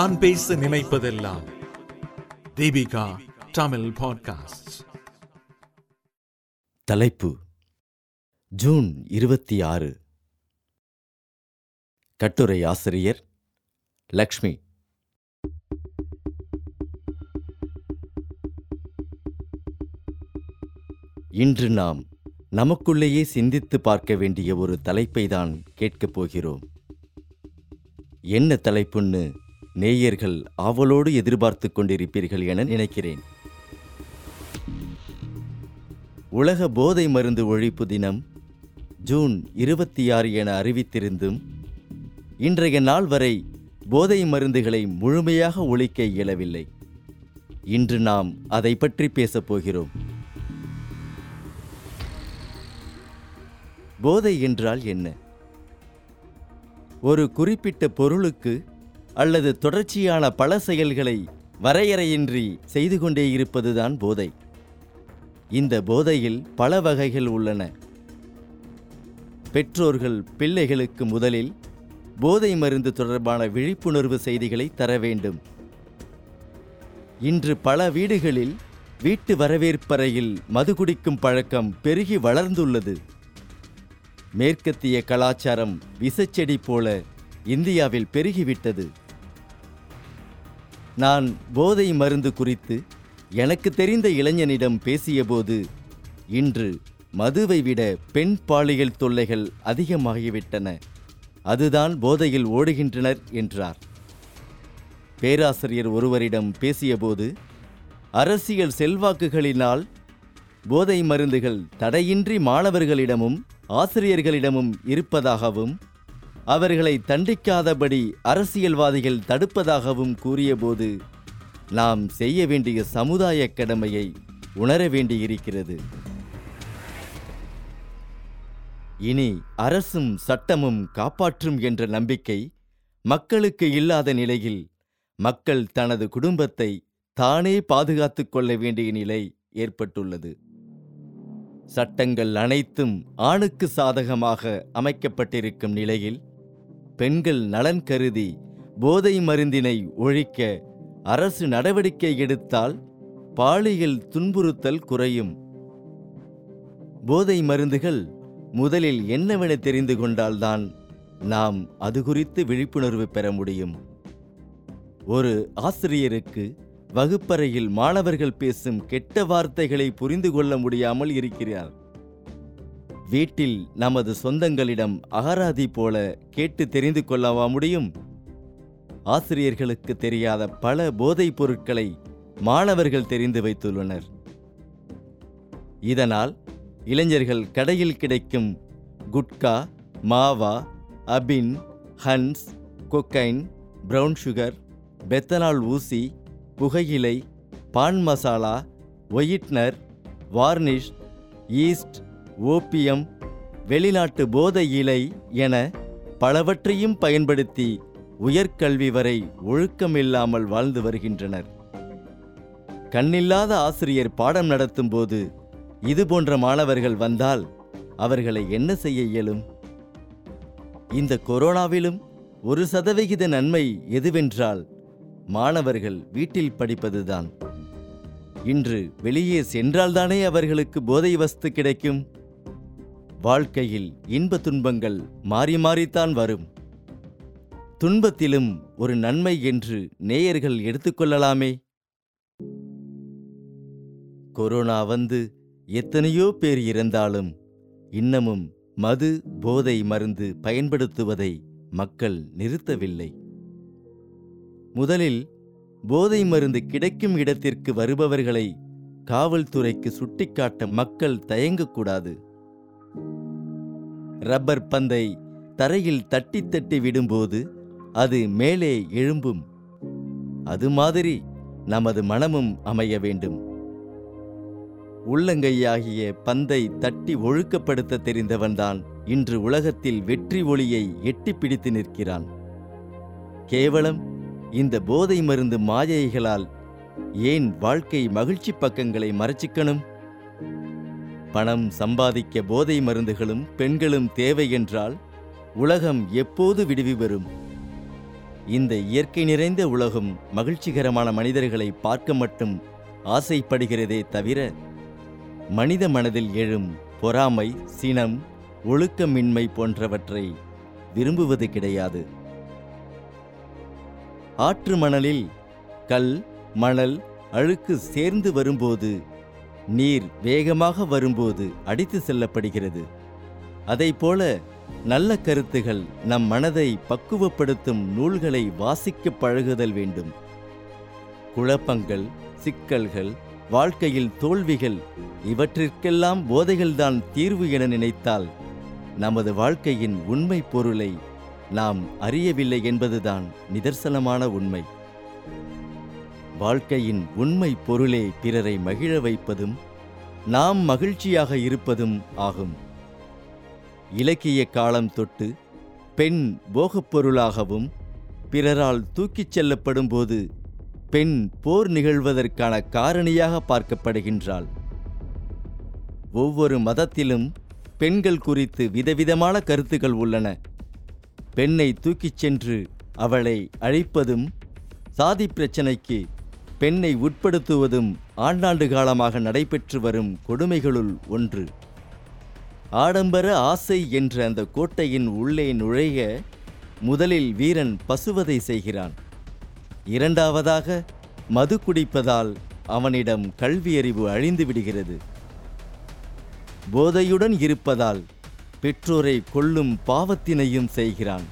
நான் பேச நினைப்பதெல்லாம். தீபிகா தமிழ் பாட்காஸ்ட் தலைப்பு. ஜூன் இருபத்தி ஆறு கட்டுரை ஆசிரியர் லக்ஷ்மி. இன்று நாம் நமக்குள்ளேயே சிந்தித்து பார்க்க வேண்டிய ஒரு தலைப்பை தான் கேட்கப் போகிறோம். என்ன தலைப்புன்னு நேயர்கள் ஆவலோடு எதிர்பார்த்து கொண்டிருப்பீர்கள் என நினைக்கிறேன். உலக போதை மருந்து ஒழிப்பு தினம் ஜூன் இருபத்தி ஆறு என அறிவித்திருந்தும் இன்றைய நாள் வரை போதை மருந்துகளை முழுமையாக ஒழிக்க இயலவில்லை. இன்று நாம் அதை பற்றி பேசப் போகிறோம். போதை என்றால் என்ன? ஒரு குறிப்பிட்ட பொருளுக்கு அல்லது தொடர்ச்சியான பல செயல்களை வரையறையின்றி செய்து கொண்டே இருப்பதுதான் போதை. இந்த போதையில் பல வகைகள் உள்ளன. பெற்றோர்கள் பிள்ளைகளுக்கு முதலில் போதை மருந்து தொடர்பான விழிப்புணர்வு செய்திகளை தர வேண்டும். இன்று பல வீடுகளில் வீட்டு வரவேற்பறையில் மது குடிக்கும் பழக்கம் பெருகி வளர்ந்துள்ளது. மேற்கத்திய கலாச்சாரம் விசச்செடி போல இந்தியாவில் பெருகிவிட்டது. நான் போதை மருந்து குறித்து எனக்கு தெரிந்த இளைஞனிடம் பேசியபோது இன்று மதுவை விட பெண் பாலியல் தொல்லைகள் அதிகமாகிவிட்டன. அதுதான் போதையில் ஓடுகின்றனர் என்றார். பேராசிரியர் ஒருவரிடம் பேசியபோது அரசியல் செல்வாக்குகளினால் போதை மருந்துகள் தடையின்றி மாணவர்களிடமும் ஆசிரியர்களிடமும் இருப்பதாகவும் அவர்களை தண்டிக்காதபடி அரசியல்வாதிகள் தடுப்பதாகவும் கூறியபோது நாம் செய்ய வேண்டிய சமுதாய கடமையை உணர வேண்டியிருக்கிறது. இனி அரசும் சட்டமும் காப்பாற்றும் என்ற நம்பிக்கை மக்களுக்கு இல்லாத நிலையில் மக்கள் தனது குடும்பத்தை தானே பாதுகாத்துக் கொள்ள வேண்டிய நிலை ஏற்பட்டுள்ளது. சட்டங்கள் அனைத்தும் ஆணுக்கு சாதகமாக அமைக்கப்பட்டிருக்கும் நிலையில் பெண்கள் நலன் கருதி போதை மருந்தினை ஒழிக்க அரசு நடவடிக்கை எடுத்தால் பாலியல் துன்புறுத்தல் குறையும். போதை மருந்துகள் முதலில் என்னவென தெரிந்து கொண்டால்தான் நாம் அது குறித்து விழிப்புணர்வு பெற முடியும். ஒரு ஆசிரியருக்கு வகுப்பறையில் மாணவர்கள் பேசும் கெட்ட வார்த்தைகளை புரிந்து கொள்ள முடியாமல் இருக்கிறார். வீட்டில் நமது சொந்தங்களிடம் அகராதி போல கேட்டு தெரிந்து கொள்ளவா முடியும்? ஆசிரியர்களுக்கு தெரியாத பல போதைப் பொருட்களை மாணவர்கள் தெரிந்து வைத்துள்ளனர். இதனால் இளைஞர்கள் கடையில் கிடைக்கும் குட்கா மாவா அபின் ஹன்ஸ் கொக்கைன் பிரவுன் சுகர் பெத்தனால் ஊசி புகையிலை pan masala whitener varnish east opium வெளிநாட்டு போதை இலை என பலவற்றையும் பயன்படுத்தி உயர்கல்வி வரை ஒழுக்கமில்லாமல் வாழ்ந்து வருகின்றனர். கண்ணில்லாத ஆசிரியர் பாடம் நடத்தும்போது இது போன்ற மாணவர்கள் வந்தால் அவர்களை என்ன செய்ய இயலும்? இந்த கொரோனாவிலும் ஒரு சதவிகித நன்மை எதுவென்றால் மாணவர்கள் வீட்டில் படிப்பதுதான். இன்று வெளியே சென்றால்தானே அவர்களுக்கு போதை வஸ்து கிடைக்கும்? வாழ்க்கையில் இன்ப துன்பங்கள் மாறி மாறித்தான் வரும். துன்பத்திலும் ஒரு நன்மை என்று நேயர்கள் எடுத்துக்கொள்ளலாமே கொரோனா வந்து எத்தனையோ பேர் இறந்தாலும் இன்னமும் மது போதை மருந்து பயன்படுத்துவதை மக்கள் நிறுத்தவில்லை. முதலில் போதை மருந்து கிடைக்கும் இடத்திற்கு வருபவர்களை காவல்துறைக்கு சுட்டிக்காட்ட மக்கள் தயங்கக்கூடாது. ரப்பர் பந்தை தரையில் தட்டி தட்டி விடும்போது அது மேலே எழும்பும். அது மாதிரி நமது மனமும் அமைய வேண்டும். உள்ளங்கையாகிய பந்தை தட்டி ஒழுக்கப்படுத்த தெரிந்தவன்தான் இன்று உலகத்தில் வெற்றி ஒளியை எட்டி பிடித்து நிற்கிறான். கேவலம் இந்த போதை மருந்து மாயைகளால் ஏன் வாழ்க்கை மகிழ்ச்சி பக்கங்களை மறைச்சிக்கணும்? பணம் சம்பாதிக்க போதை மருந்துகளும் பெண்களும் தேவை என்றால் உலகம் எப்போது விடுவி வரும் இந்த இயற்கை நிறைந்த உலகம் மகிழ்ச்சிகரமான மனிதர்களை பார்க்க மட்டும் ஆசைப்படுகிறதே தவிர மனித மனதில் எழும் பொறாமை சினம் ஒழுக்கமின்மை போன்றவற்றை விரும்புவது கிடையாது. ஆற்று மணலில் கல் மணல் அழுக்கு சேர்ந்து வரும்போது நீர் வேகமாக வரும்போது அடித்து செல்லப்படுகிறது. அதைப்போல நல்ல கருத்துகள் நம் மனதை பக்குவப்படுத்தும் நூல்களை வாசிக்க பழகுதல் வேண்டும். குழப்பங்கள் சிக்கல்கள் வாழ்க்கையில் தோல்விகள் இவற்றிற்கெல்லாம் போதைகள்தான் தீர்வு என நினைத்தால் நமது வாழ்க்கையின் உண்மை பொருளை நாம் அறியவில்லை என்பதுதான் நிதர்சனமான உண்மை. வாழ்க்கையின் உண்மை பொருளே பிறரை மகிழ வைப்பதும் நாம் மகிழ்ச்சியாக இருப்பதும் ஆகும். இலக்கிய காலம் தொட்டு பெண் போகப் பொருளாகவும் பிறரால் தூக்கிச் செல்லப்படும் போது பெண் போர் நிகழ்வதற்கான காரணியாக பார்க்கப்படுகின்றாள். ஒவ்வொரு மதத்திலும் பெண்கள் குறித்து விதவிதமான கருத்துக்கள் உள்ளன. பெண்ணை தூக்கிச் சென்று அவளை அழிப்பதும் சாதி பிரச்சனைக்கு பெண்ணை உட்படுத்துவதும் ஆண்டாண்டு காலமாக நடைபெற்று வரும் கொடுமைகளுள் ஒன்று. ஆடம்பர ஆசை என்ற அந்த கோட்டையின் உள்ளே நுழைய முதலில் வீரன் பசுவதை செய்கிறான். இரண்டாவதாக மது குடிப்பதால் அவனிடம் கல்வியறிவு அழிந்து விடுகிறது. போதையுடன் இருப்பதால் பெற்றோரை கொல்லும் பாவத்தினையும் செய்கிறான்.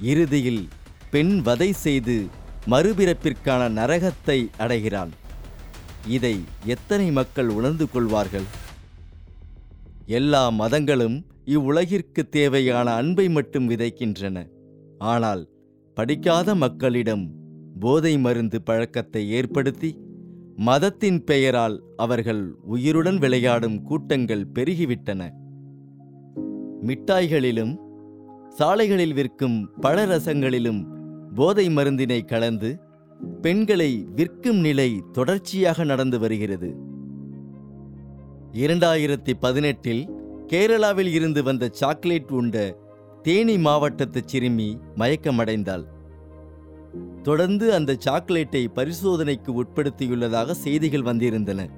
இறுதியில் பெண் வதை செய்து மறுபிறப்பிற்கான நரகத்தை அடைகிறான். இதை எத்தனை மக்கள் உணர்ந்து கொள்வார்கள்? எல்லா மதங்களும் இவ்வுலகிற்கு தேவையான அன்பை மட்டும் விதைக்கின்றன. ஆனால் படிக்காத மக்களிடம் போதை மருந்து பழக்கத்தை ஏற்படுத்தி மதத்தின் பெயரால் அவர்கள் உயிருடன் விளையாடும் கூட்டங்கள் பெருகிவிட்டன. மிட்டாய்களிலும் சாலைகளில் விற்கும் பழரசங்களிலும் போதை மருந்தினை கலந்து பெண்களை விற்கும் நிலை தொடர்ச்சியாக நடந்து வருகிறது. இரண்டாயிரத்தி பதினெட்டில் கேரளாவில் இருந்து வந்த சாக்லேட் உண்ட தேனி மாவட்டத்து சிறுமி மயக்கமடைந்தாள். தொடர்ந்து அந்த சாக்லேட்டை பரிசோதனைக்கு உட்படுத்தியுள்ளதாக செய்திகள் வந்திருந்தன.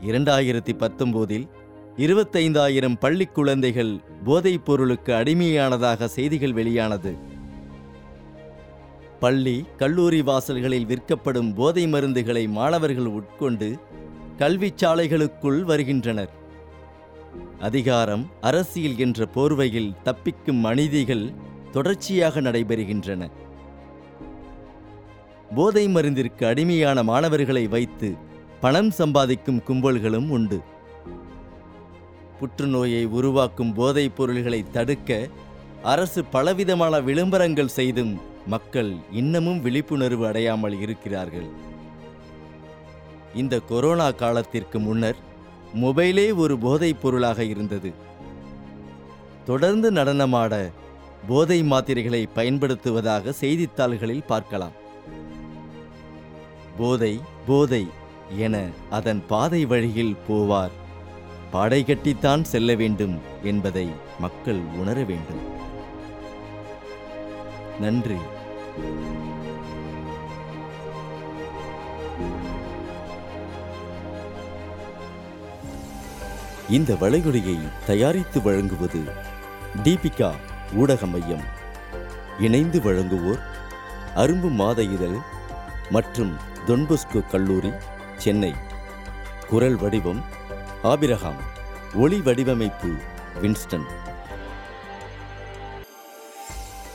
இரண்டாயிரத்தி பத்தொன்பதில் இருபத்தைந்தாயிரம் பள்ளி குழந்தைகள் போதைப் பொருளுக்கு அடிமையானதாக செய்திகள் வெளியானது. பள்ளி கல்லூரி வாசல்களில் விற்கப்படும் போதை மருந்துகளை மாணவர்கள் உட்கொண்டு கல்வி சாலைகளுக்குள் வருகின்றனர். அதிகாரம் அரசியல் என்ற போர்வையில் தப்பிக்கும் அநீதிகள் தொடர்ச்சியாக நடைபெறுகின்றன. போதை மருந்திற்கு அடிமையான மாணவர்களை வைத்து பணம் சம்பாதிக்கும் கும்பல்களும் உண்டு. புற்றுநோயை உருவாக்கும் போதைப் பொருள்களை தடுக்க அரசு பலவிதமான விளம்பரங்கள் செய்தும் மக்கள் இன்னமும் விழிப்புணர்வு அடையாமல் இருக்கிறார்கள். இந்த கொரோனா காலத்திற்கு முன்னர் மொபைலே ஒரு போதைப் பொருளாக இருந்தது. தொடர்ந்து நடனமாட போதை மாத்திரைகளை பயன்படுத்துவதாக செய்தித்தாள்களில் பார்க்கலாம். போதை போதை என அதன் பாதை வழியில் போவார். பாடை கட்டித்தான் செல்ல வேண்டும் என்பதை மக்கள் உணர வேண்டும். நன்றி. இந்த வளைகுடையை தயாரித்து வழங்குவது தீபிகா ஊடக மையம். இணைந்து வழங்குவோர் அரும்பு மாத இதழ் மற்றும் தொன்பொஸ்கோ கல்லூரி சென்னை. குரல் வடிவம் ஆபிரகாம். ஒளி வடிவமைப்பு வின்ஸ்டன்.